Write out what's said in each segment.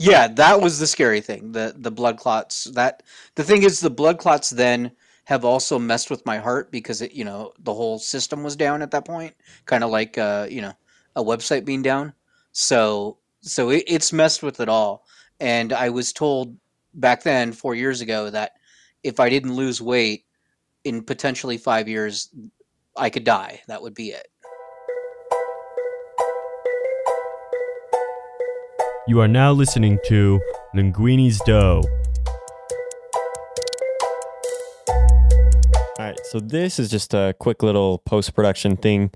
Yeah, that was the scary thing. The the blood clots. That the thing is, the blood clots then have also messed with my heart because it, you know, the whole system was down at that point, kind of like uh, you know, a website being down. So so it, it's messed with it all. And I was told back then, four years ago, that if I didn't lose weight in potentially five years, I could die. That would be it. You are now listening to Linguini's Dough. All right, so this is just a quick little post production thing.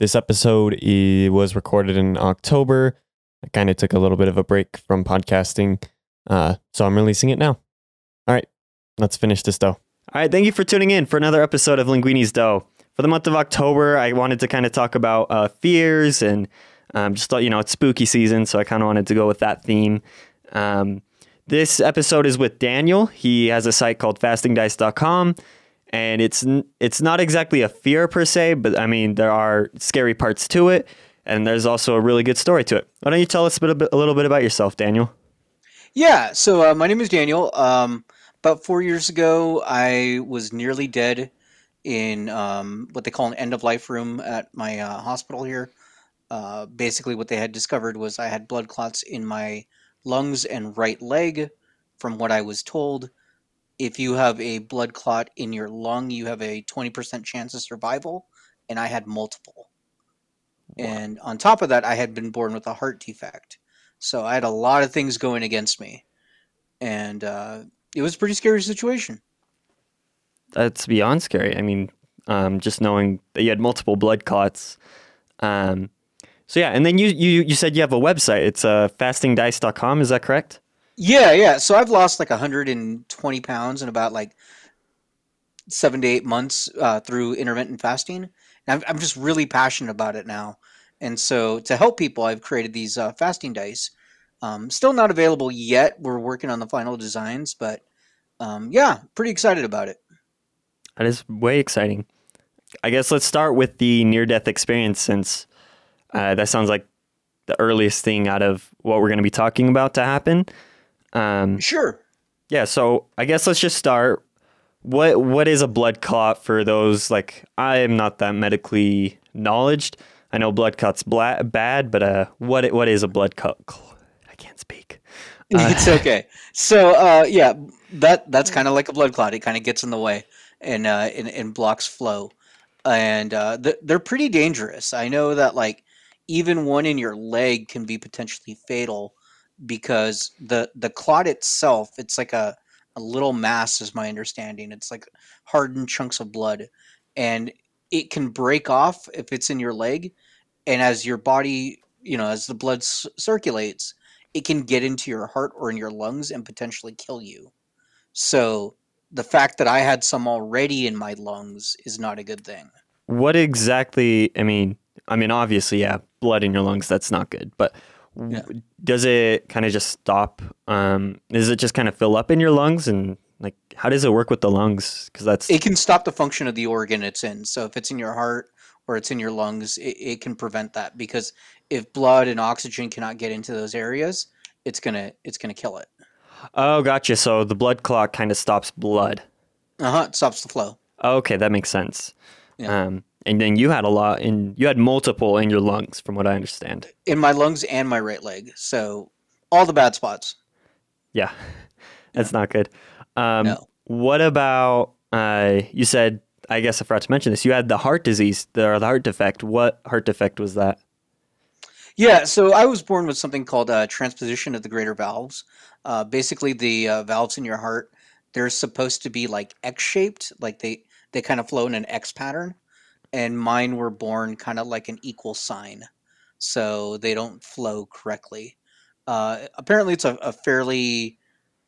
This episode i- was recorded in October. I kind of took a little bit of a break from podcasting, uh, so I'm releasing it now. All right, let's finish this dough. All right, thank you for tuning in for another episode of Linguini's Dough. For the month of October, I wanted to kind of talk about uh, fears and um, just thought, you know, it's spooky season, so I kind of wanted to go with that theme. Um, this episode is with Daniel. He has a site called fastingdice.com and it's it's not exactly a fear per se, but I mean there are scary parts to it, and there's also a really good story to it. Why don't you tell us a, bit, a little bit about yourself, Daniel? Yeah, so uh, my name is Daniel. Um, about four years ago, I was nearly dead in um, what they call an end of life room at my uh, hospital here. Uh, basically, what they had discovered was I had blood clots in my lungs and right leg. From what I was told, if you have a blood clot in your lung, you have a 20% chance of survival, and I had multiple. And on top of that, I had been born with a heart defect. So I had a lot of things going against me. And uh, it was a pretty scary situation. That's beyond scary. I mean, um, just knowing that you had multiple blood clots. Um, so yeah, and then you you you said you have a website. It's uh, fastingdice.com. Is that correct? Yeah, yeah. So I've lost like 120 pounds in about like seven to eight months uh, through intermittent fasting. And I'm, I'm just really passionate about it now. And so to help people, I've created these uh, fasting dice. Um, still not available yet. We're working on the final designs, but um, yeah, pretty excited about it. That is way exciting. I guess let's start with the near death experience since uh, that sounds like the earliest thing out of what we're going to be talking about to happen. Um, Sure. yeah, so I guess let's just start. What what is a blood clot for those like I am not that medically knowledged. I know blood clots bla- bad, but uh, what what is a blood clot? I can't speak. Uh, it's okay. So uh, yeah, that that's kind of like a blood clot. It kind of gets in the way and uh, and, and blocks flow, and uh, th- they're pretty dangerous. I know that like even one in your leg can be potentially fatal because the the clot itself it's like a a little mass is my understanding. It's like hardened chunks of blood, and it can break off if it's in your leg, and as your body you know as the blood c- circulates it can get into your heart or in your lungs and potentially kill you. So the fact that I had some already in my lungs is not a good thing. What exactly? I mean, I mean, obviously, yeah, blood in your lungs. That's not good. But Yeah. does it kind of just stop? Um, does it just kind of fill up in your lungs and like how does it work with the lungs? Because that's It can stop the function of the organ it's in. So if it's in your heart or it's in your lungs, it, it can prevent that because if blood and oxygen cannot get into those areas, it's gonna it's gonna kill it. oh, gotcha. So the blood clot kind of stops blood. Uh huh. It stops the flow. Okay, that makes sense. Yeah. Um, and then you had a lot in you had multiple in your lungs, from what I understand. In my lungs and my right leg. So all the bad spots. Yeah, that's not good. Um, No. What about uh, you said? I guess I forgot to mention this. You had the heart disease, the, or the heart defect. What heart defect was that? Yeah, so I was born with something called uh, transposition of the greater valves. Uh, basically, the uh, valves in your heart they're supposed to be like X-shaped, like they they kind of flow in an X pattern, and mine were born kind of like an equal sign, so they don't flow correctly. Uh, apparently, it's a, a fairly,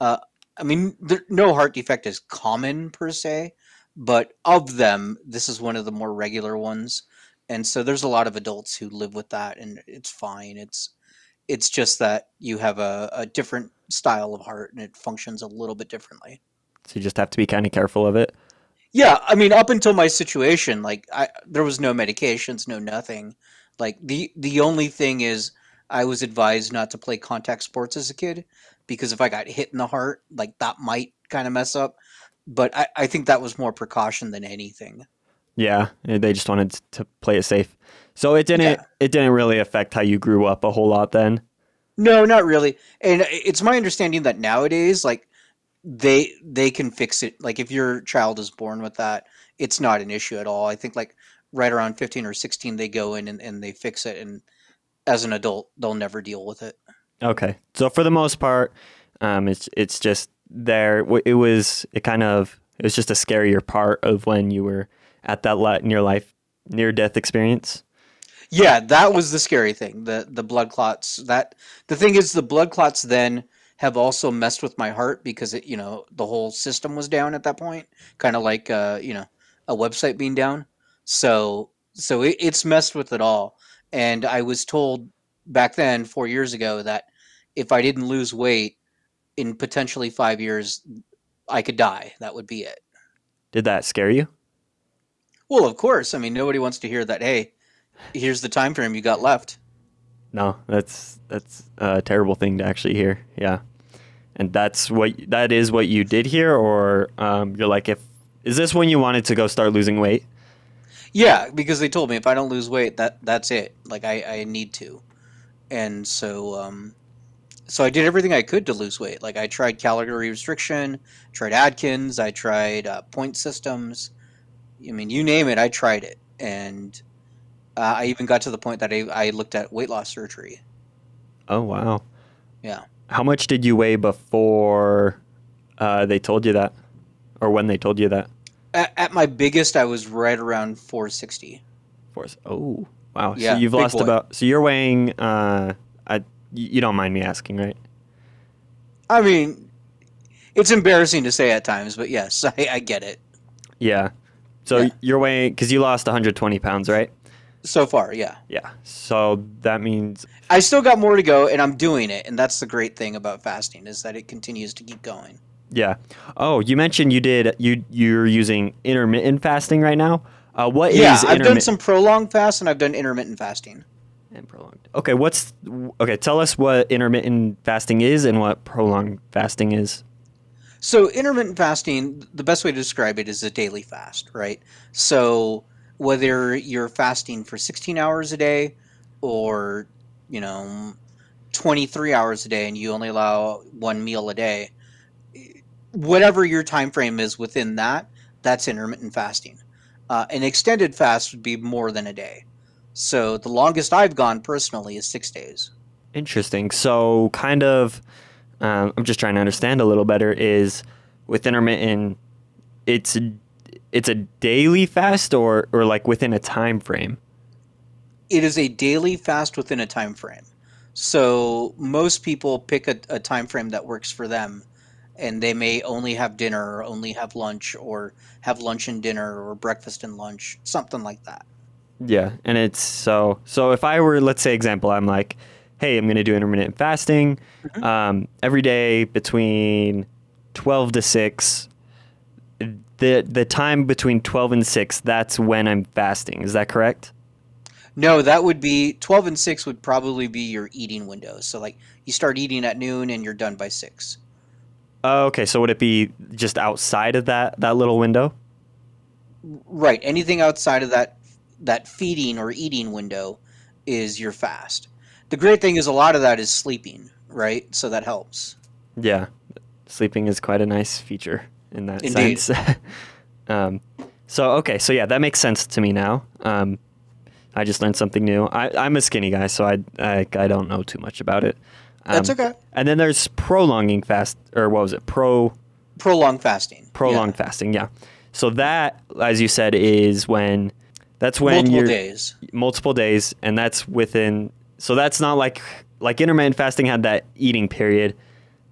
uh, I mean, there, no heart defect is common per se, but of them, this is one of the more regular ones and so there's a lot of adults who live with that and it's fine it's it's just that you have a, a different style of heart and it functions a little bit differently So you just have to be kind of careful of it. Yeah i mean up until my situation like i there was no medications no nothing like the the only thing is I was advised not to play contact sports as a kid because if I got hit in the heart, like that might kind of mess up. But I, I think that was more precaution than anything. Yeah, eh, they just wanted to play it safe. So it didn't Yeah. it didn't really affect how you grew up a whole lot then. No, not really. And it's my understanding that nowadays, like they they can fix it. Like if your child is born with that, it's not an issue at all. I think like right around fifteen or sixteen, they go in and, and they fix it. And as an adult, they'll never deal with it. Okay. So for the most part, um, it's it's just there. It was it kind of it was just a scarier part of when you were at that li- near life near death experience. Yeah, that was the scary thing. The the blood clots. That the thing is, the blood clots then have also messed with my heart because it, you know, the whole system was down at that point, kind of like uh, you know, a website being down. So so it, it's messed with it all. And I was told back then, four years ago, that if I didn't lose weight in potentially five years, I could die. That would be it. Did that scare you? Well, of course. I mean, nobody wants to hear that. Hey, here's the time frame you got left. No, that's that's a terrible thing to actually hear. Yeah, and that's what that is what you did here, or um, you're like, if is this when you wanted to go start losing weight? Yeah, because they told me if I don't lose weight, that that's it. Like I, I need to, and so um, so I did everything I could to lose weight. Like I tried calorie restriction, tried Atkins, I tried uh, point systems. I mean, you name it, I tried it, and uh, I even got to the point that I, I looked at weight loss surgery. Oh wow. Yeah. How much did you weigh before uh, they told you that, or when they told you that? At, at my biggest, I was right around 460. Force. Oh wow. Yeah, so you've lost boy. about. So you're weighing. Uh, I, you don't mind me asking, right? I mean, it's embarrassing to say at times, but yes, I, I get it. Yeah. So Yeah. you're weighing because you lost 120 pounds, right? So far, yeah. Yeah. So that means I still got more to go, and I'm doing it, and that's the great thing about fasting is that it continues to keep going. Yeah. Oh, you mentioned you did you you're using intermittent fasting right now. Uh, what is yeah, I've done some prolonged fast, and I've done intermittent fasting. and prolonged? Okay, what's okay? Tell us what intermittent fasting is and what prolonged fasting is. So intermittent fasting, the best way to describe it is a daily fast, right? So whether you're fasting for 16 hours a day or, you know, 23 hours a day and you only allow one meal a day, whatever your time frame is within that, that's intermittent fasting. Uh, an extended fast would be more than a day. So the longest I've gone personally is six days. Interesting. So, kind of, um, I'm just trying to understand a little better. Is with intermittent, it's it's a daily fast or or like within a time frame. it is a daily fast within a time frame. So most people pick a, a time frame that works for them, and they may only have dinner or only have lunch or have lunch and dinner or breakfast and lunch, something like that. Yeah, and it's so so if I were let's say example, I'm like, hey, I'm gonna do intermittent fasting Mhm. um, every day between twelve to six. The the time between twelve and six, that's when I'm fasting. Is that correct? No, that would be 12 and 6 would probably be your eating windows. So like you start eating at noon and you're done by 6. Oh, okay, so would it be just outside of that that little window? Right, anything outside of that that feeding or eating window is your fast. The great thing is a lot of that is sleeping, right? So that helps. Yeah, sleeping is quite a nice feature in that Indeed. sense. um, so okay, so yeah, that makes sense to me now. Um, I just learned something new. I, I'm a skinny guy, so I, I I don't know too much about it. Um, That's okay. And then there's prolonging fast, or what was it? Pro Prolonged fasting. Yeah. prolonged fasting. Yeah. So that, as you said, is when that's when multiple you're days. multiple days, and that's within. So that's not like like intermittent fasting had that eating period.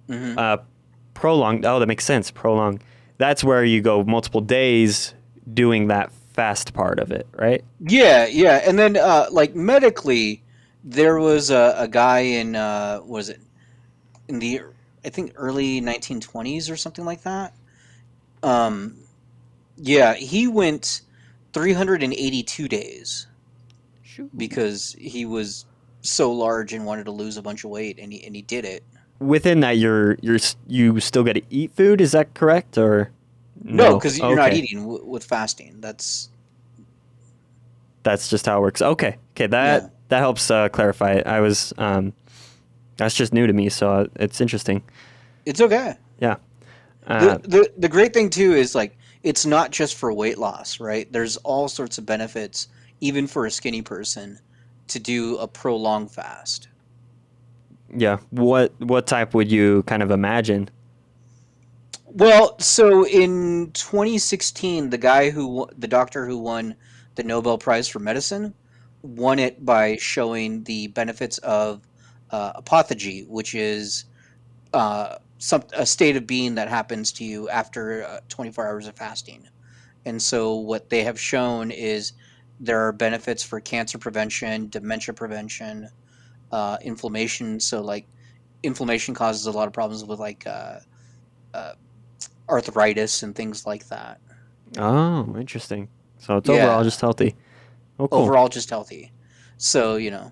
hmm Uh, prolonged. Oh, that makes sense. Prolonged. That's where you go multiple days doing that fast part of it, right? Yeah, yeah, and then uh, like medically, there was a, a guy in uh, was it in the I think early 1920s or something like that. Um, yeah, he went 382 days because he was so large and wanted to lose a bunch of weight, and he and he did it. Within that, you're you're you still get to eat food. Is that correct or No, because you're not eating w- with fasting. That's That's just how it works. Okay, okay, that Yeah. that helps uh, clarify it. I was um, that's just new to me, so uh, it's interesting. it's okay. Uh, the, the the great thing too is like it's not just for weight loss, right? There's all sorts of benefits, even for a skinny person, to do a prolonged fast. Yeah, what what type would you kind of imagine? Well, so in 2016, the guy who the doctor who won the Nobel Prize for medicine won it by showing the benefits of uh, which is uh, some a state of being that happens to you after uh, 24 hours of fasting. And so, what they have shown is there are benefits for cancer prevention, dementia prevention, uh, inflammation. So, like, inflammation causes a lot of problems with like. Uh, uh, arthritis and things like that. Oh, interesting. So it's Yeah. overall just healthy. Oh, cool. Overall, just healthy. So you know,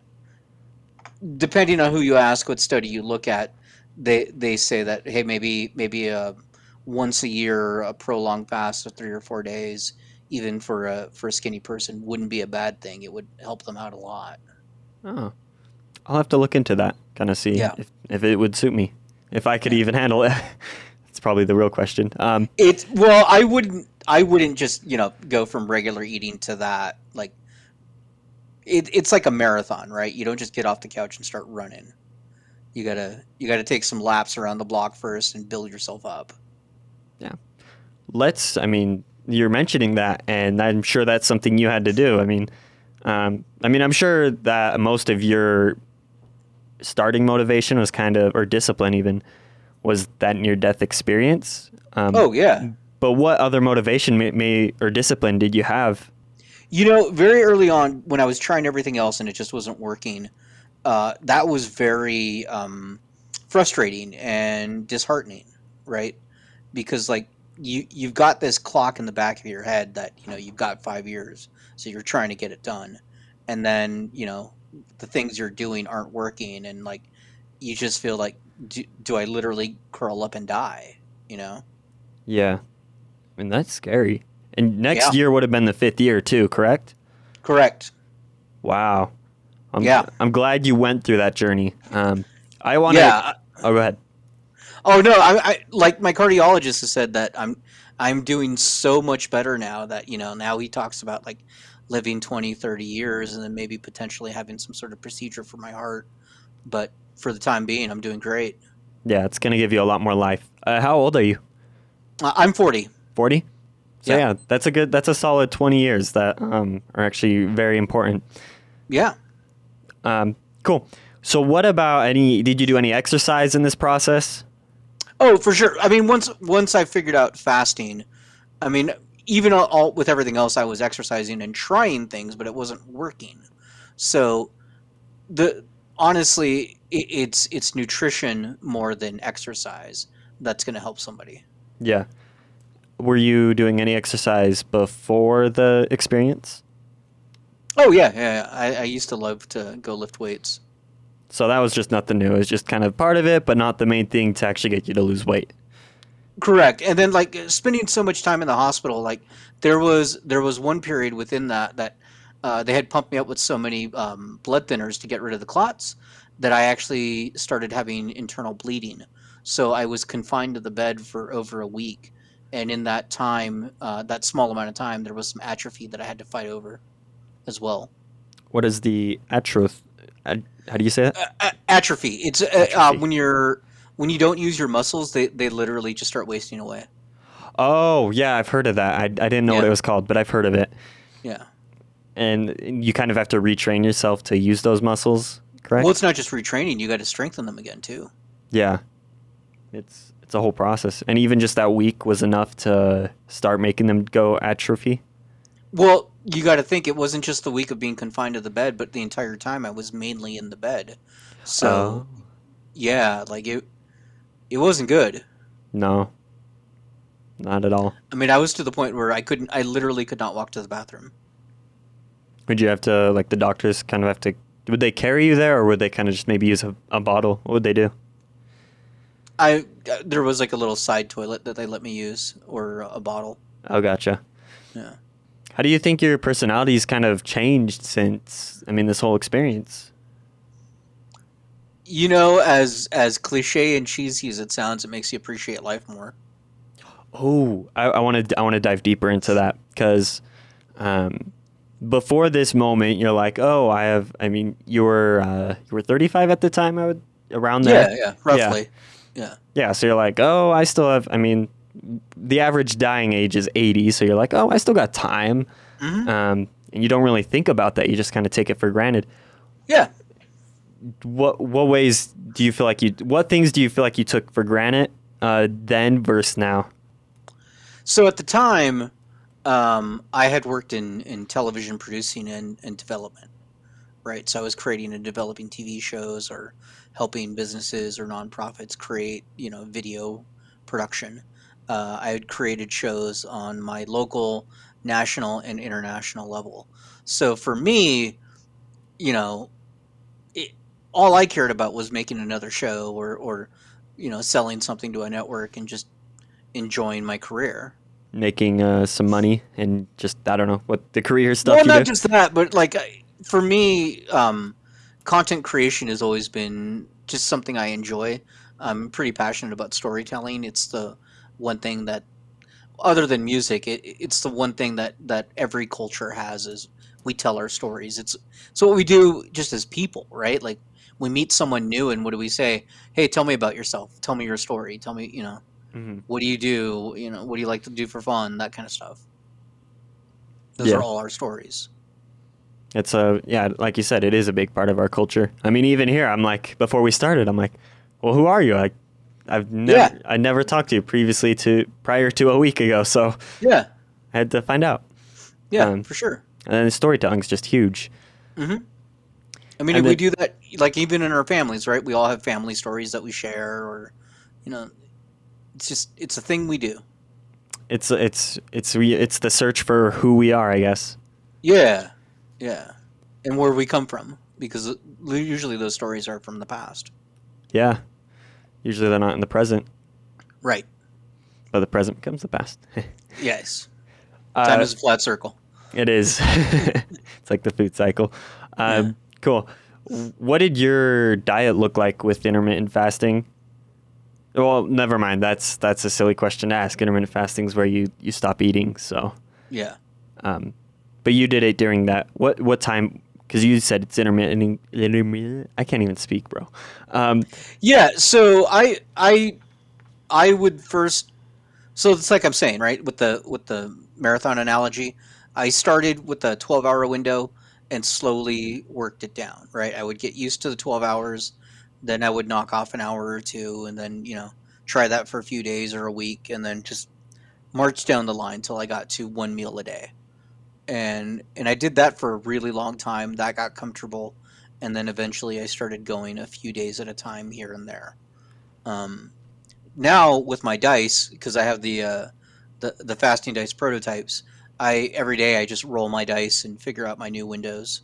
depending on who you ask, what study you look at, they they say that hey, maybe maybe a once a year a prolonged fast of three or four days, even for a for a skinny person, wouldn't be a bad thing. It would help them out a lot. Oh, I'll have to look into that. Kind of see Yeah. if if it would suit me, if I could even handle it. It's probably the real question. Um, It's well, I wouldn't I wouldn't just you know go from regular eating to that like. It, it's like a marathon, right? You don't just get off the couch and start running. You gotta you gotta take some laps around the block first and build yourself up. Yeah. Let's. I mean, you're mentioning that, and I'm sure that's something you had to do. I mean, um, I mean, I'm sure that most of your starting motivation was kind of, or discipline even, was that near death experience. Um, Oh yeah, But what other motivation may, may or discipline did you have? you know, very early on when I was trying everything else and it just wasn't working, uh, that was very um, frustrating and disheartening, right? Because like you you've got this clock in the back of your head that you know you've got five years, so you're trying to get it done, and then you know the things you're doing aren't working, and like you just feel like do, do I literally curl up and die? You know? Yeah. I mean, that's scary. And next Yeah. year would have been the fifth year, too, correct? Correct. Wow. I'm, Yeah. I'm glad you went through that journey. Um, I want to. Yeah. Oh, go ahead. Oh no, I, I like my cardiologist has said that I'm I'm doing so much better now that you know now he talks about like living 20 30 years and then maybe potentially having some sort of procedure for my heart but for the time being I'm doing great. Yeah, it's going to give you a lot more life. Uh, how old are you? Uh, I'm 40. 40? So, Yeah. yeah. that's a good, that's a solid 20 years that um, are actually very important. Yeah. Um, cool. So, what about any, did you do any exercise in this process? Oh, for sure. I mean once once I figured out fasting, I mean even all, with everything else I was exercising and trying things but it wasn't working. So the honestly it, it's it's nutrition more than exercise that's going to help somebody. Yeah. Were you doing any exercise before the experience? Oh yeah, yeah. I, I used to love to go lift weights. So that was just nothing new. It was just kind of part of it, but not the main thing to actually get you to lose weight. Correct. And then like spending so much time in the hospital, like there was there was one period within that that uh, they had pumped me up with so many um, blood thinners to get rid of the clots that I actually started having internal bleeding. So I was confined to the bed for over a week, and in that time, uh, that small amount of time, there was some atrophy that I had to fight over, as well. What is the atrophy? How do you say that? Uh, atrophy. It's uh, uh, Atrophy. when you're when you don't use your muscles, they, they literally just start wasting away. Oh, yeah, I've heard of that. I, I didn't know what it was called, but I've heard of it. Yeah. And you kind of have to retrain yourself to use those muscles, correct? Well, it's not just retraining; you got to strengthen them again too. yeah. It's it's a whole process. And even just that week was enough to start making them go atrophy. Well, you got to think it wasn't just the week of being confined to the bed, but the entire time I was mainly in the bed. So Oh. yeah, like it, it wasn't good. No. Not at all. I mean, I was to the point where I couldn't. I literally could not walk to the bathroom. Would you have to like the doctors kind of have to would they carry you there, or would they kind of just maybe use a, a bottle? What would they do? I there was like a little side toilet that they let me use or a bottle. Oh, gotcha. Yeah. How do you think your personality's kind of changed since? I mean, this whole experience. You know, as as cliche and cheesy as it sounds, it makes you appreciate life more. Oh, I want to I want to dive deeper into that because um, before this moment, you're like, oh, I have. I mean, you were uh, you were 35 at the time. I would around there. Yeah, yeah, roughly. Yeah. Yeah. So you're like, oh, I still have. I mean, the average dying age is 80, so you're like, oh, I still got time. hmm Um, and you don't really think about that. You just kind of take it for granted. Yeah. What what ways do you feel like you? What things do you feel like you took for granted uh, then versus now? So at the time, um, I had worked in, in television producing and, and development, right? So I was creating and developing TV shows or helping businesses or nonprofits create, you know, video production. Uh, I had created shows on my local, national, and international level. So for me, you know, all I cared about was making another show or, or, you know, selling something to a network and just enjoying my career. Making uh, some money and just I don't know what the career stuff well, not do. just that, but like for me, um, content creation has always been just something I enjoy. I'm pretty passionate about storytelling. It's the one thing that, other than music, it, it's the one thing that that every culture has is we tell our stories. It's so what we do just as people, right? Like we meet someone new, and what do we say? Hey, tell me about yourself. Tell me your story. Tell me, you know, Mhm. what do you do? You know, what do you like to do for fun? That kind of stuff. Those Yeah. are all our stories. It's a yeah, like you said, it is a big part of our culture. I mean, even here, I'm like, before we started, I'm like, well, who are you? I, I've never, Yeah. I never talked to you previously to prior to a week ago, so Yeah, I had to find out. yeah, Um, for sure. And then storytelling's just huge. hmm I mean, And we do that like even in our families, right? We all have family stories that we share, or you know, it's just it's a thing we do. It's it's it's it's the search for who we are, I guess. Yeah, yeah, and where we come from, because usually those stories are from the past. Yeah. Usually they're not in the present, Right. but the present becomes the past. Yes. Uh, Time is a flat circle. It is. it's like the food cycle. Um, Cool. What did your diet look like with intermittent fasting? Well, never mind. That's that's a silly question to ask. Intermittent fasting is where you, you stop eating. So, Yeah. um, but you did it during that. What what time? Because you said it's intermittent. intermittent- I can't even speak, bro. Um, Yeah, so I I I would first so it's like I'm saying, right? With the with the marathon analogy, I started with a 12-hour window and slowly worked it down, right? I would get used to the 12 hours, then I would knock off an hour or two and then, you know, try that for a few days or a week and then just march down the line till I got to one meal a day. And and I did that for a really long time. That got comfortable and then eventually I started going a few days at a time here and there. Um, now with my dice, because I have the, uh, the the fasting dice prototypes, I every day I just roll my dice and figure out my new windows.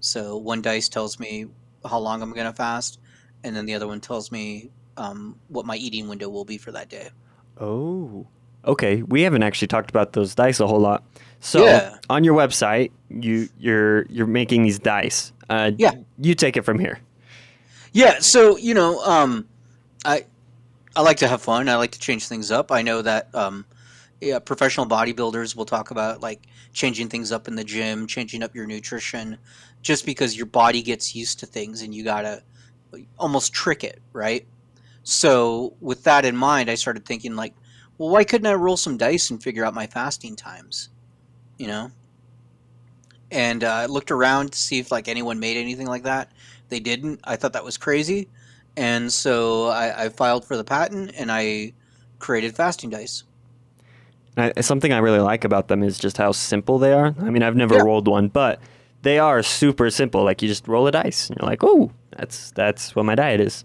So one dice tells me how long I'm gonna fast, and then the other one tells me um, what my eating window will be for that day. oh, okay. We haven't actually talked about those dice a whole lot. So Yeah. on your website, you you're you're making these dice. Uh, Yeah. You take it from here. Yeah, so you know, um, I I like to have fun. I like to change things up. I know that um, yeah, professional bodybuilders will talk about like changing things up in the gym, changing up your nutrition, just because your body gets used to things and you gotta almost trick it, right? So with that in mind, I started thinking like, well, why couldn't I roll some dice and figure out my fasting times? You know. And uh, I looked around to see if like anyone made anything like that. They didn't. I thought that was crazy, and so I, I filed for the patent and I created fasting dice. And I, something I really like about them is just how simple they are. I mean, I've never Yeah. rolled one, but they are super simple. Like you just roll a dice, and you're like, "Oh, that's that's what my diet is."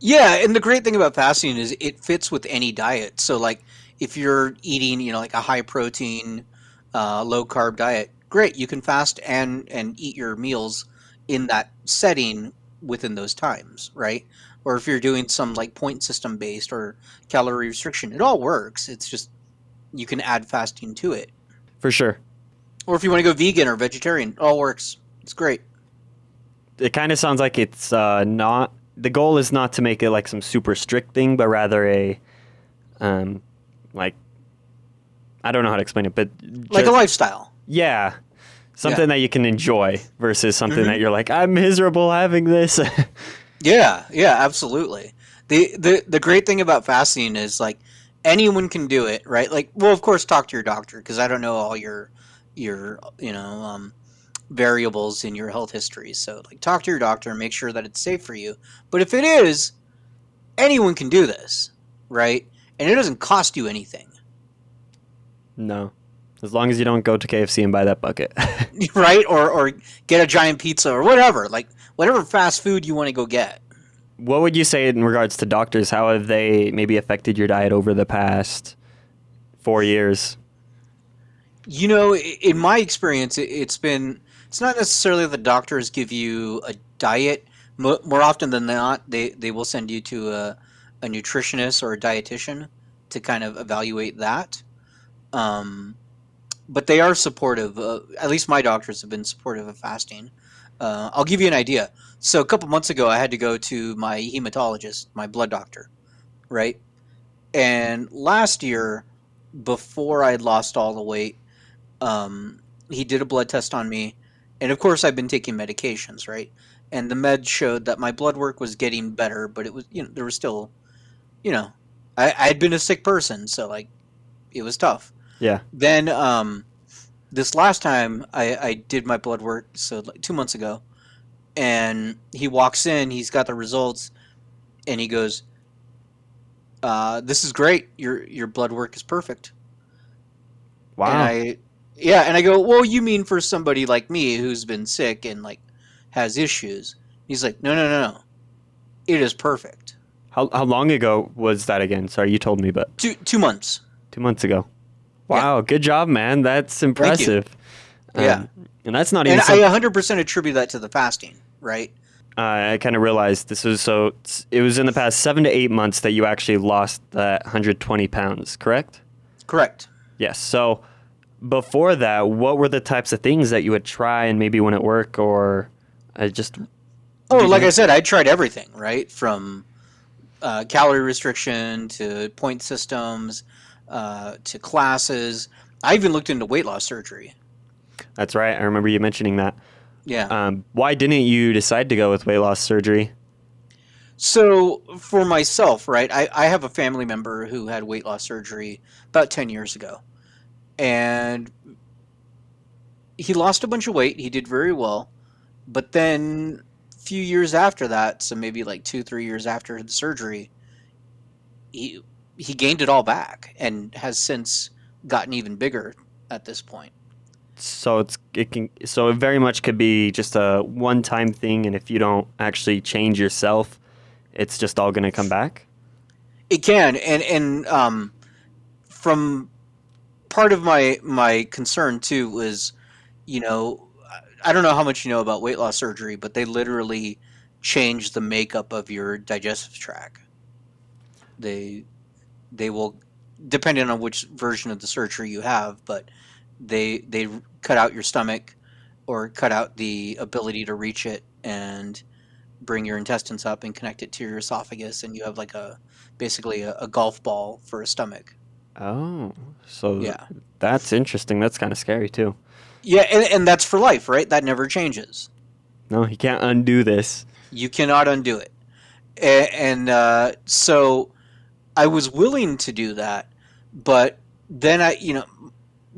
Yeah, and the great thing about fasting is it fits with any diet. So like if you're eating, you know, like a high protein, uh, low carb diet, great, you can fast and and eat your meals in that setting within those times, right? Or if you're doing some like point system based or calorie restriction, it all works. It's just you can add fasting to it. For sure. Or if you want to go vegan or vegetarian, all works. It's great. It kind of sounds like it's uh, not the goal is not to make it like some super strict thing, but rather a um like I don't know how to explain it, but Like a lifestyle. yeah. Something that you can enjoy versus something Mhm. that you're like, I'm miserable having this. Yeah, yeah, absolutely. The the the great thing about fasting is like anyone can do it, right? Like, well, of course, talk to your doctor because I don't know all your your you know um, variables in your health history. So, like, talk to your doctor and make sure that it's safe for you. But if it is, anyone can do this, right? And it doesn't cost you anything, no. As long as you don't go to KFC and buy that bucket. right? Or or get a giant pizza or whatever, like whatever fast food you want to go get. What would you say in regards to doctors? How have they maybe affected your diet over the past four years? You know, in my experience, it- it's been it's not necessarily the doctors give you a diet. More often than not, they they will send you to a, a nutritionist or a dietitian to kind of evaluate that. Um, but they are supportive. Uh, at least my doctors have been supportive of fasting. Uh, I'll give you an idea. So a couple months ago, I had to go to my hematologist, my blood doctor, right? And last year, before I lost all the weight, um, he did a blood test on me, and of course I've been taking medications, right? And the med showed that my blood work was getting better, but it was you know there was still, you know, I I had been a sick person, so like, it was tough. Yeah. Then um, this last time I I did my blood work, so like two months ago, and he walks in, he's got the results, and he goes, uh, "This is great. Your your blood work is perfect." Wow. And I, yeah, and I go, well, you mean for somebody like me who's been sick and like has issues? He's like, no, no, no, no, it is perfect. how, how long ago was that again? Sorry, you told me, but Two two months. two months ago. Yeah. Wow, good job, man. That's impressive. Yeah. And that's not even And something I 100% attribute that to the fasting, right? uh, I kind of realized this was so it was in the past seven to eight months that you actually lost that 120 pounds, correct? Correct. Yes. So before that, what were the types of things that you would try and maybe wouldn't work or I just Oh, like I said, I tried everything, right? From uh, calorie restriction to point systems uh, to classes. I even looked into weight loss surgery. That's right. I remember you mentioning that. Yeah. Um, why didn't you decide to go with weight loss surgery? So for myself, right, I, I have a family member who had weight loss surgery about 10 years ago. And he lost a bunch of weight. He did very well. But then a few years after that, so maybe like two, three years after the surgery, he, he gained it all back and has since gotten even bigger at this point. So it's it can so it very much could be just a one time thing, and if you don't actually change yourself, it's just all going to come back. It can, and and um, from part of my my concern too was, you know, I don't know how much you know about weight loss surgery, but they literally change the makeup of your digestive tract. They they will, depending on which version of the surgery you have, but they they cut out your stomach or cut out the ability to reach it and bring your intestines up and connect it to your esophagus, and you have like a basically a, a golf ball for a stomach. Oh, so Yeah. that's interesting. That's kind of scary too. Yeah, and, and that's for life, right? That never changes. No, you can't undo this. You cannot undo it. A- And uh, so I was willing to do that, but then I, you know,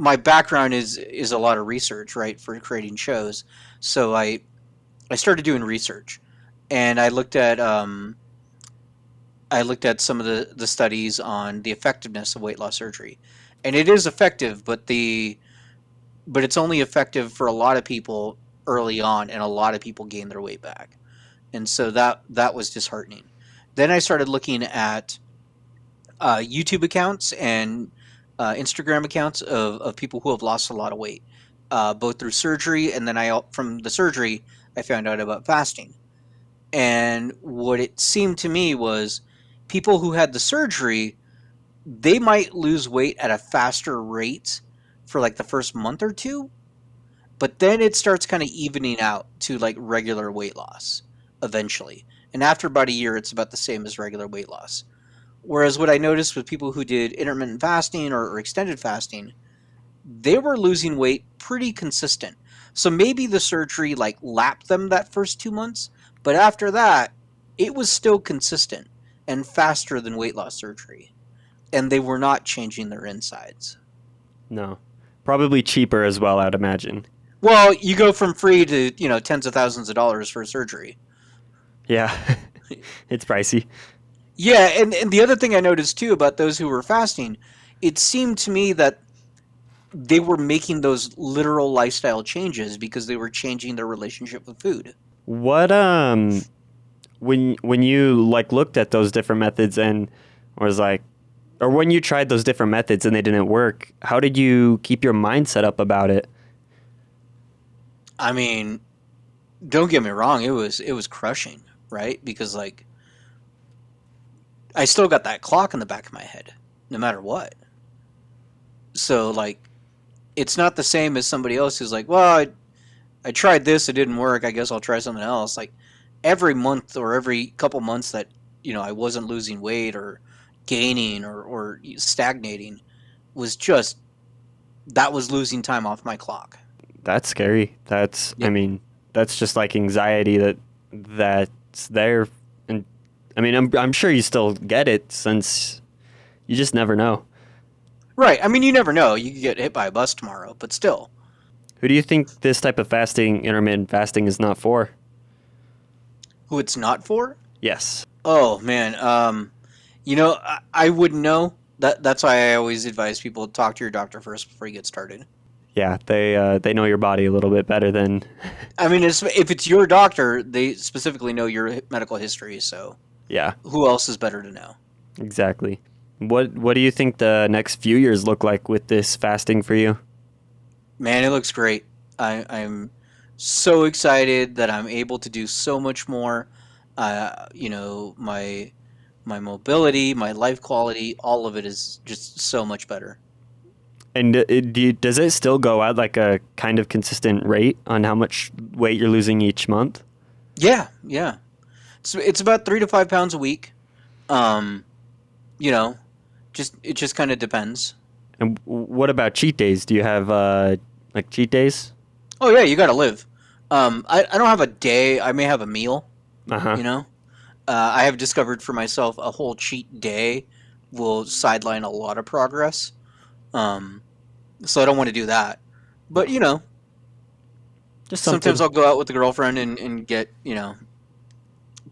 my background is is a lot of research, right, for creating shows. So I I started doing research, and I looked at um, I looked at some of the the studies on the effectiveness of weight loss surgery, and it is effective, but the but it's only effective for a lot of people early on, and a lot of people gain their weight back, and so that that was disheartening. Then I started looking at uh, YouTube accounts and uh, Instagram accounts of, of people who have lost a lot of weight, uh, both through surgery and then I from the surgery I found out about fasting. And what it seemed to me was people who had the surgery, they might lose weight at a faster rate for like the first month or two, but then it starts kind of evening out to like regular weight loss eventually. And after about a year, it's about the same as regular weight loss. Whereas what I noticed with people who did intermittent fasting or, or extended fasting, they were losing weight pretty consistent. So maybe the surgery like lapped them that first two months, but after that, it was still consistent and faster than weight loss surgery. And they were not changing their insides. No. Probably cheaper as well, I'd imagine. Well, you go from free to, you know, tens of thousands of dollars for a surgery. Yeah. it's pricey. Yeah, and, and the other thing I noticed too about those who were fasting, it seemed to me that they were making those literal lifestyle changes because they were changing their relationship with food. What um when when you like looked at those different methods and was like or when you tried those different methods and they didn't work, how did you keep your mind set up about it? I mean, don't get me wrong, it was it was crushing, right? Because like I still got that clock in the back of my head, no matter what. So like, it's not the same as somebody else who's like, well, I, I tried this, it didn't work. I guess I'll try something else. Like every month or every couple months that you know I wasn't losing weight or gaining or or stagnating was just that was losing time off my clock. That's scary. That's I mean, that's just like anxiety that that's there I mean, I'm I'm sure you still get it since you just never know. Right. I mean, you never know. You could get hit by a bus tomorrow, but still. Who do you think this type of fasting, intermittent fasting, is not for? Who it's not for? Yes. Oh man, um, you know, I, I wouldn't know. That that's why I always advise people to talk to your doctor first before you get started. Yeah, they uh, they know your body a little bit better than. I mean, it's, if it's your doctor, they specifically know your medical history, so. Yeah. Who else is better to know? Exactly. What What do you think the next few years look like with this fasting for you? Man, it looks great. I, I'm so excited that I'm able to do so much more. Uh, you know, my my mobility, my life quality, all of it is just so much better. And uh, you, does it still go at like a kind of consistent rate on how much weight you're losing each month? Yeah, yeah. It's it's about three to five pounds a week. Um, you know, just it just kind of depends. And what about cheat days? Do you have uh, like cheat days? Oh yeah, you got to live. Um, I I don't have a day. I may have a meal. Uh-huh. You know, uh, I have discovered for myself a whole cheat day will sideline a lot of progress. Um, so I don't want to do that. But you know, just sometimes I'll go out with the girlfriend and, and get you know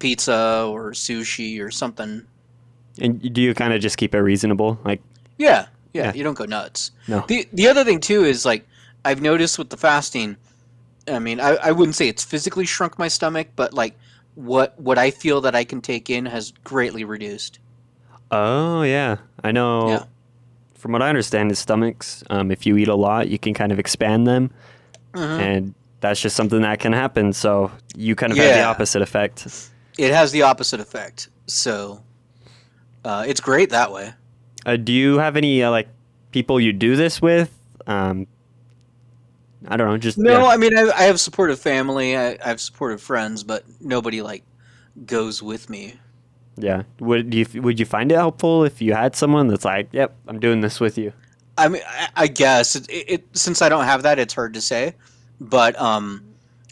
pizza or sushi or something. And do you kind of just keep it reasonable? Like yeah, yeah, yeah, you don't go nuts. No. The the other thing too is like I've noticed with the fasting, I mean, I, I wouldn't say it's physically shrunk my stomach, but like what what I feel that I can take in has greatly reduced. Oh yeah, I know. Yeah. From what I understand, is stomachs. Um, if you eat a lot, you can kind of expand them, Mhm. and that's just something that can happen. So you kind of have the opposite effect. It has the opposite effect. So uh, it's great that way. Uh, do you have any uh, like people you do this with? Um, I don't know. Just No, yeah. I mean I, I have supportive family. I, I have supportive friends, but nobody like goes with me. Yeah. Would you would you find it helpful if you had someone that's like, "Yep, I'm doing this with you." I mean, I, I guess it, it, it since I don't have that, it's hard to say. But um,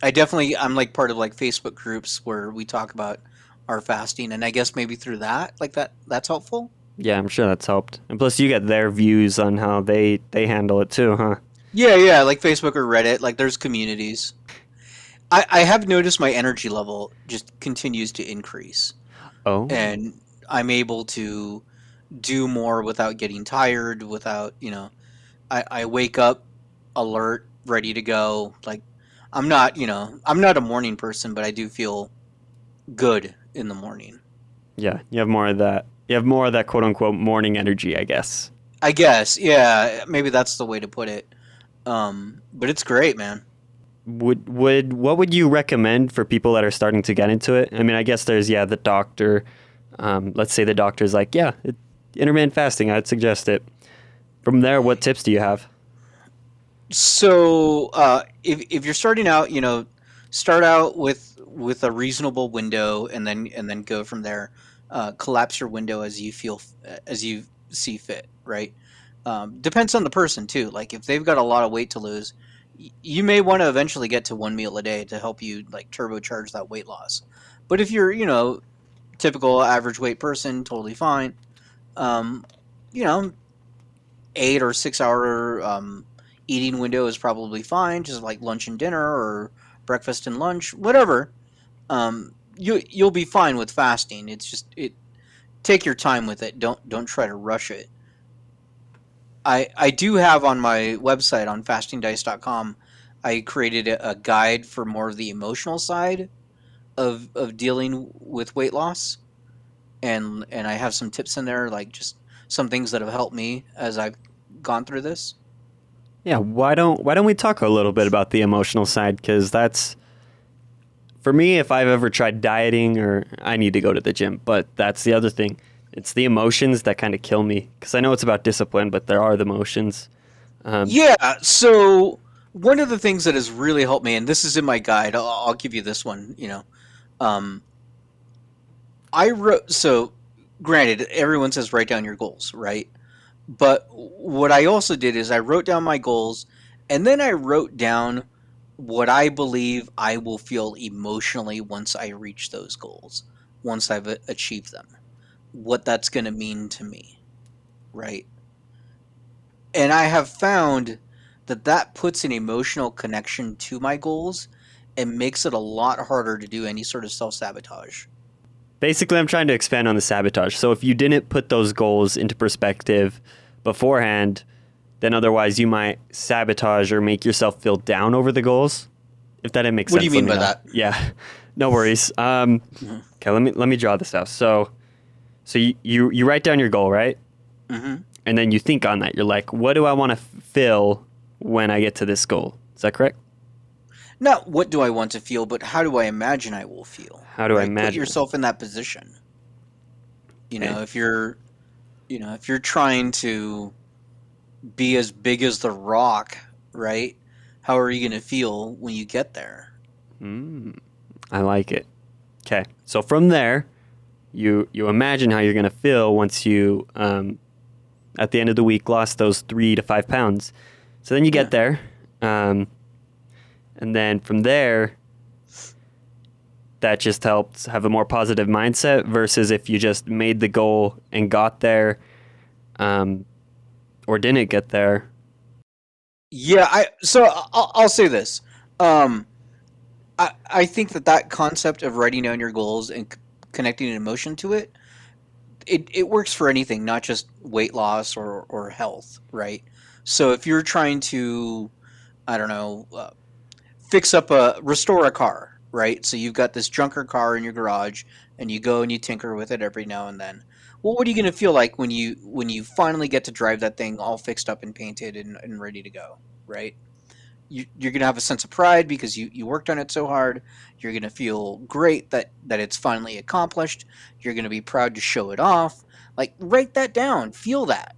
I definitely I'm like part of like Facebook groups where we talk about our fasting, and I guess maybe through that, like that, that's helpful. Yeah, I'm sure that's helped. And plus, you get their views on how they they handle it too, huh? Yeah, yeah, like Facebook or Reddit, like there's communities. I, I have noticed my energy level just continues to increase, Oh. and I'm able to do more without getting tired. Without you know, I, I wake up alert, ready to go. Like I'm not, you know, I'm not a morning person, but I do feel good in the morning. Yeah, you have more of that. You have more of that quote unquote morning energy, I guess. I guess, yeah, maybe that's the way to put it. Um, but it's great, man. would would what would you recommend for people that are starting to get into it? I mean, I guess there's yeah the doctor. Um, let's say the doctor's like, yeah, it, intermittent fasting. I'd suggest it. From there, what tips do you have? So uh, if if you're starting out, you know, start out with with a reasonable window, and then and then go from there. Uh, collapse your window as you feel as you see fit. Right. Um, depends on the person too. Like if they've got a lot of weight to lose, you may want to eventually get to one meal a day to help you like turbocharge that weight loss. But if you're, you know, typical average weight person, totally fine. Um, you know, eight or six hour um, eating window is probably fine, just like lunch and dinner or breakfast and lunch, whatever. Um, you you'll be fine with fasting. It's just it take your time with it. Don't don't try to rush it. I I do have on my website on fastingdice.com. I created a, a guide for more of the emotional side of of dealing with weight loss, and and I have some tips in there, like just some things that have helped me as I've gone through this. Yeah, why don't why don't we talk a little bit about the emotional side? Because that's for me. If I've ever tried dieting, or I need to go to the gym, but that's the other thing it's the emotions that kind of kill me because I know it's about discipline, but there are the emotions. Um, yeah. So one of the things that has really helped me, and this is in my guide, I'll, I'll give you this one. You know, um, I wrote. So, granted, everyone says write down your goals, right? But what I also did is I wrote down my goals, and then I wrote down what I believe I will feel emotionally once I reach those goals, once I've achieved them what that's going to mean to me, right? And I have found that that puts an emotional connection to my goals and makes it a lot harder to do any sort of self sabotage. Basically, I'm trying to expand on the sabotage. So if you didn't put those goals into perspective beforehand, then otherwise you might sabotage or make yourself feel down over the goals. If that didn't make what sense. What do you mean by know. that? Yeah, no worries. Um, mm-hmm. Okay, let me let me draw this out. So so you, you, you write down your goal, right? Mm-hmm. And then you think on that. You're like, what do I want to feel when I get to this goal? Is that correct? Not what do I want to feel, but how do I imagine I will feel? How do right? I imagine? Put yourself in that position. You know, if you're, you know, if you're trying to be as big as the rock, right? How are you going to feel when you get there? Mm, I like it. Okay, so from there, you you imagine how you're going to feel once you um, at the end of the week lost those three to five pounds. So then you get yeah. there, um, and then from there, that just helps have a more positive mindset versus if you just made the goal and got there, um, or didn't get there. Yeah, I so I'll, I'll say this. Um, I I think that that concept of writing down your goals and connecting an emotion to it, it, it works for anything, not just weight loss or, or health, right? So if you're trying to, I don't know, uh, fix up a, restore a car, right? So you've got this junker car in your garage and you go and you tinker with it every now and then. Well, what are you going to feel like when you when you finally get to drive that thing all fixed up and painted and, and ready to go, right? you, are going to have a sense of pride because you, you worked on it so hard. You're going to feel great that, that it's finally accomplished. You're going to be proud to show it off. Like, write that down. Feel that.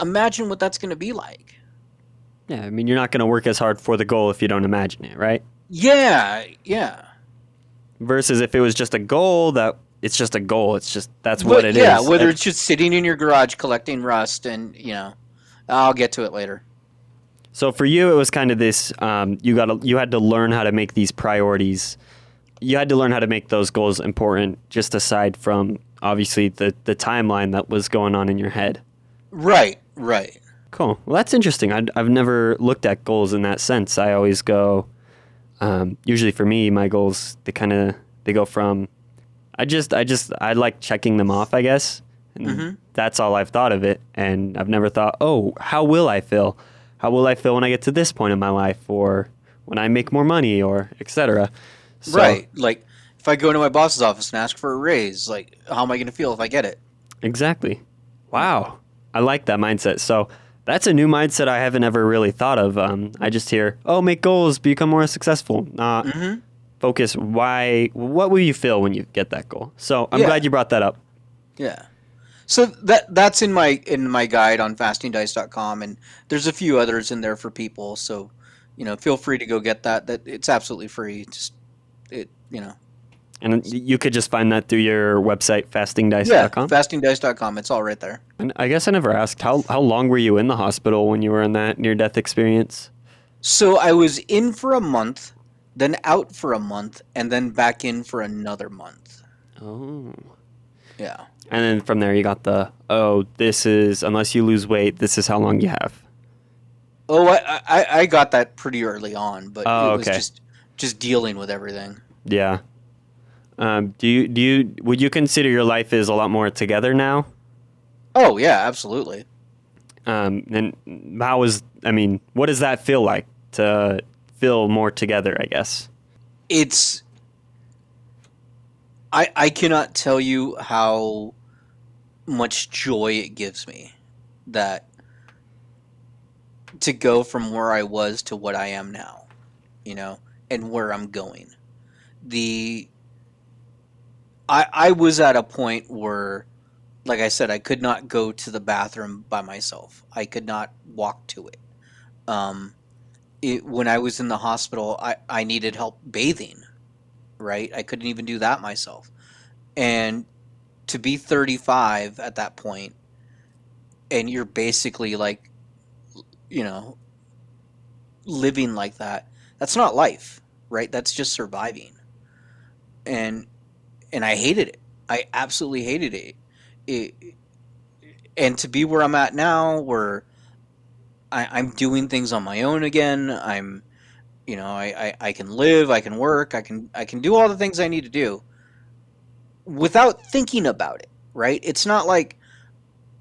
Imagine what that's going to be like. Yeah, I mean, you're not going to work as hard for the goal if you don't imagine it, right? Yeah, yeah. Versus if it was just a goal that it's just a goal. It's just that's what it yeah, is. yeah, whether it's just sitting in your garage collecting rust and, you know, I'll get to it later. So for you, it was kind of this. Um, you got to you had to learn how to make these priorities. You had to learn how to make those goals important, just aside from obviously the the timeline that was going on in your head. Right. Right. Cool. Well, that's interesting. i have never looked at goals in that sense. I always go. Um, usually for me, my goals they kind of they go from. I just I just I like checking them off. I guess. And mm-hmm. That's all I've thought of it, and I've never thought, oh, how will I feel? how will I feel when I get to this point in my life or when I make more money or etc. So, right. Like if I go into my boss's office and ask for a raise, like how am I going to feel if I get it? Exactly. Wow. I like that mindset. So That's a new mindset I haven't ever really thought of. Um, I just hear, oh, make goals, become more successful. Not hmm focus. Why? What will you feel when you get that goal? So I'm Yeah. glad you brought that up. Yeah. So that that's in my in my guide on fastingdice.com and there's a few others in there for people. So, you know, feel free to go get that. That it's absolutely free. Just it, you know. And you could just find that through your website, Yeah, fastingdice.com. fastingdice.com. It's all right there. And I guess I never asked how how long were you in the hospital when you were in that near death experience? So I was in for a month, then out for a month, and then back in for another month. Oh. Yeah. And then from there you got the oh this is unless you lose weight this is how long you have. Oh, I I, I got that pretty early on, but Oh, it was okay. just just dealing with everything. Yeah. Um, do you do you would you consider your life is a lot more together now? Oh yeah, absolutely. Um, and how is I mean what does that feel like to feel more together? I guess. it's I I cannot tell you how much joy it gives me that to go from where I was to what I am now, you know, and where I'm going. The I I was at a point where like I said I could not go to the bathroom by myself. I could not walk to it. Um it, when I was in the hospital, I, I needed help bathing, right? I couldn't even do that myself. And to be 35 at that point, and you're basically like, you know, living like that, that's not life, right? That's just surviving. And and I hated it. I absolutely hated it. it and to be where I'm at now, where I, I'm doing things on my own again. I'm, you know, I, I, I can live, I can work, I can I can do all the things I need to do without thinking about it. Right? It's not like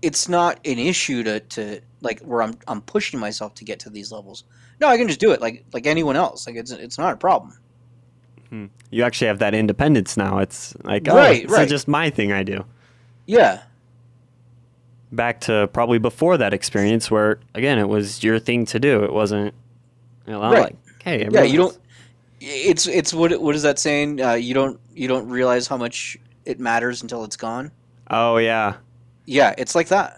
it's not an issue to, to like where I'm I'm pushing myself to get to these levels. No, I can just do it like like anyone else. Like it's it's not a problem. You actually have that independence now. It's like oh, Right, it's right. just my thing I do. Yeah. Back to probably before that experience where again it was your thing to do. It wasn't you know, Right. like hey Yeah, you don't. It's it's what what is that saying? Uh, you don't you don't realize how much it matters until it's gone. Oh yeah. Yeah, it's like that.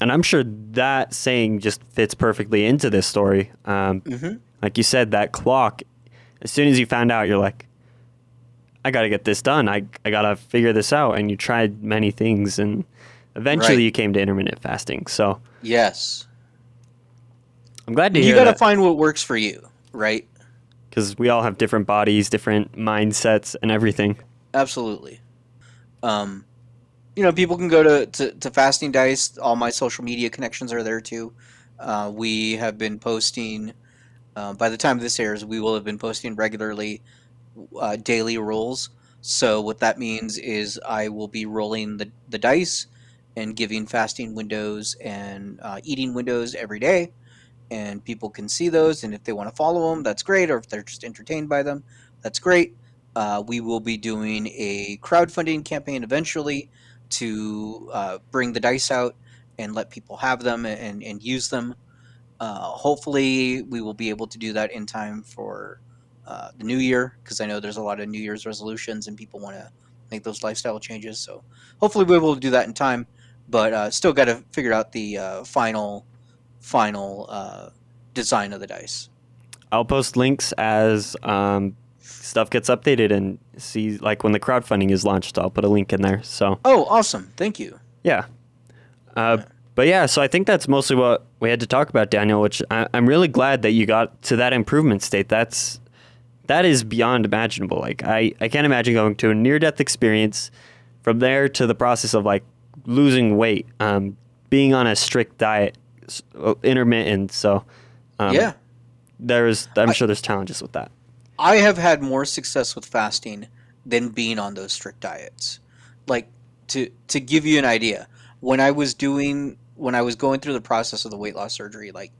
And I'm sure that saying just fits perfectly into this story. Um, hmm like you said, that clock, as soon as you found out, you're like, I got to get this done. I, I got to figure this out. And you tried many things. And eventually Right. you came to intermittent fasting. So Yes, I'm glad to you hear You got to find what works for you, right? because we all have different bodies, different mindsets, and everything. Absolutely. Um, you know, people can go to, to, to Fasting Dice. All my social media connections are there too. Uh, we have been posting. Uh, by the time this airs, we will have been posting regularly uh, daily rolls. So what that means is I will be rolling the, the dice and giving fasting windows and uh, eating windows every day, and people can see those. And if they want to follow them, that's great. Or if they're just entertained by them, that's great. Uh, we will be doing a crowdfunding campaign eventually to uh, bring the dice out and let people have them and, and use them. Uh, hopefully, we will be able to do that in time for uh, the new year because I know there's a lot of New Year's resolutions and people want to make those lifestyle changes. So hopefully, we're able to do that in time. But uh, still got to figure out the uh, final, final uh, design of the dice. I'll post links as um, stuff gets updated and see, like when the crowdfunding is launched, I'll put a link in there. So Oh, awesome! Thank you. Yeah. Uh, but yeah, so I think that's mostly what we had to talk about, Daniel. Which I, I'm really glad that you got to that improvement state. That's that is beyond imaginable. Like I, I can't imagine going to a near death experience, from there to the process of like losing weight, um, being on a strict diet, uh, intermittent. So um, yeah. there's I'm I- sure there's challenges with that. I have had more success with fasting than being on those strict diets. Like to to give you an idea, when I was doing when I was going through the process of the weight loss surgery, like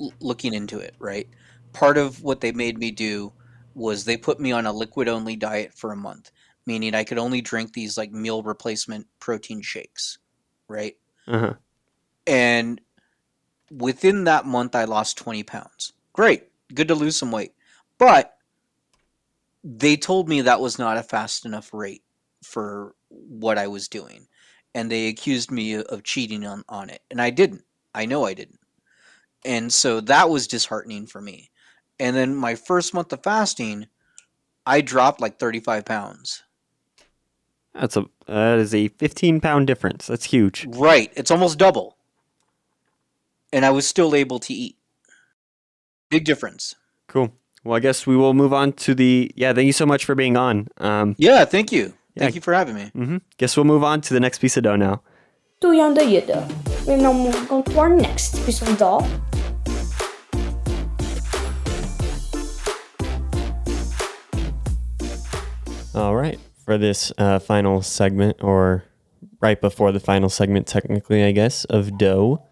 l- looking into it, right? Part of what they made me do was they put me on a liquid only diet for a month, meaning I could only drink these like meal replacement protein shakes, right? Uh-huh. And within that month, I lost 20 pounds. Great. Good to lose some weight. But they told me that was not a fast enough rate for what I was doing. And they accused me of cheating on, on it. And I didn't. I know I didn't. And so that was disheartening for me. And then my first month of fasting, I dropped like 35 pounds. That's a that is a 15 pound difference. That's huge. Right. It's almost double. And I was still able to eat. Big difference. Cool. Well, I guess we will move on to the. Yeah, thank you so much for being on. Um, Yeah, thank you. Thank yeah. you for having me. Mm-hmm. Guess we'll move on to the next piece of dough now. We're now moving on to our next piece of dough. All right. For this uh, final segment, or right before the final segment, technically, I guess, of dough,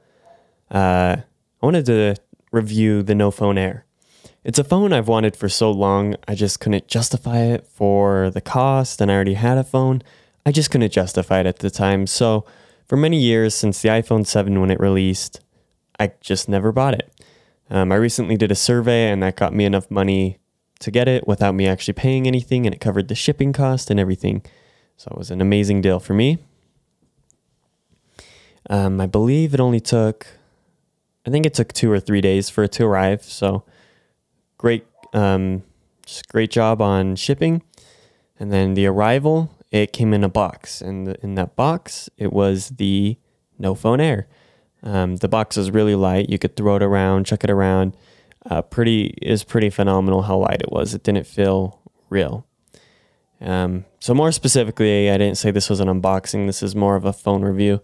uh, I wanted to review the No Phone Air. It's a phone I've wanted for so long, I just couldn't justify it for the cost, and I already had a phone. I just couldn't justify it at the time. So, for many years since the iPhone 7 when it released, I just never bought it. Um, I recently did a survey, and that got me enough money to get it without me actually paying anything, and it covered the shipping cost and everything. So it was an amazing deal for me. Um, I believe it only took, I think it took two or three days for it to arrive. So great, um, great job on shipping. And then the arrival, it came in a box, and in that box, it was the No Phone Air. Um, the box was really light. You could throw it around, chuck it around uh, pretty is pretty phenomenal how light it was. It didn't feel real. Um, so more specifically, I didn't say this was an unboxing. This is more of a phone review.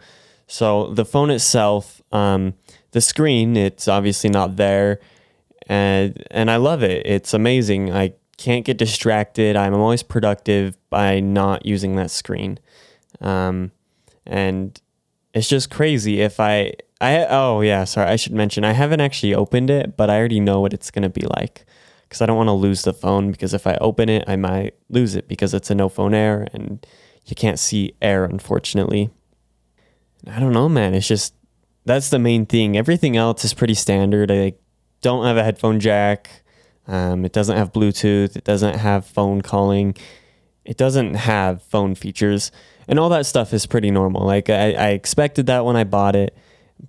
So the phone itself, um, the screen, it's obviously not there, and and I love it. It's amazing. I can't get distracted. I'm always productive by not using that screen, um, and it's just crazy if I I oh yeah, sorry, I should mention I haven't actually opened it, but I already know what it's gonna be like. Because I don't want to lose the phone because if I open it, I might lose it because it's a no phone air and you can't see air unfortunately. I don't know, man. It's just that's the main thing. Everything else is pretty standard. I don't have a headphone jack. Um, it doesn't have Bluetooth. It doesn't have phone calling. It doesn't have phone features, and all that stuff is pretty normal. Like I, I expected that when I bought it,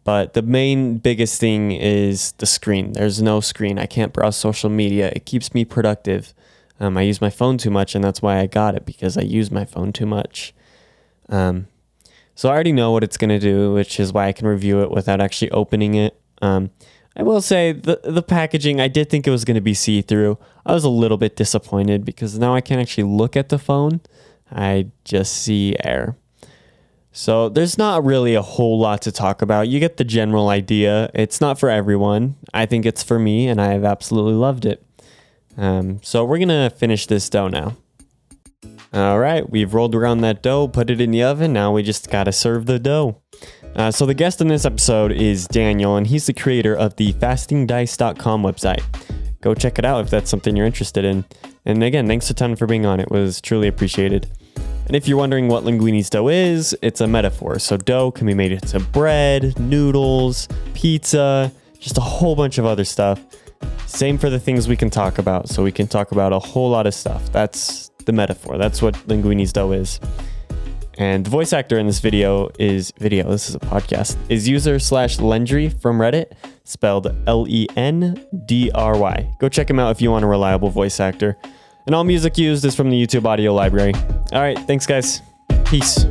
but the main biggest thing is the screen. There's no screen. I can't browse social media. It keeps me productive. Um, I use my phone too much, and that's why I got it because I use my phone too much. Um, so I already know what it's gonna do, which is why I can review it without actually opening it. Um, I will say the the packaging. I did think it was gonna be see through. I was a little bit disappointed because now I can't actually look at the phone. I just see air. So there's not really a whole lot to talk about. You get the general idea. It's not for everyone. I think it's for me, and I have absolutely loved it. Um, so we're gonna finish this dough now. All right, we've rolled around that dough, put it in the oven. Now we just gotta serve the dough. Uh, so the guest in this episode is Daniel, and he's the creator of the FastingDice.com website. Go check it out if that's something you're interested in. And again, thanks a ton for being on. It was truly appreciated. And if you're wondering what linguini's dough is, it's a metaphor. So dough can be made into bread, noodles, pizza, just a whole bunch of other stuff. Same for the things we can talk about. So we can talk about a whole lot of stuff. That's the metaphor. That's what linguini's dough is. And the voice actor in this video is video. This is a podcast. Is user slash Lendry from Reddit, spelled L E N D R Y. Go check him out if you want a reliable voice actor. And all music used is from the YouTube audio library. All right, thanks guys. Peace.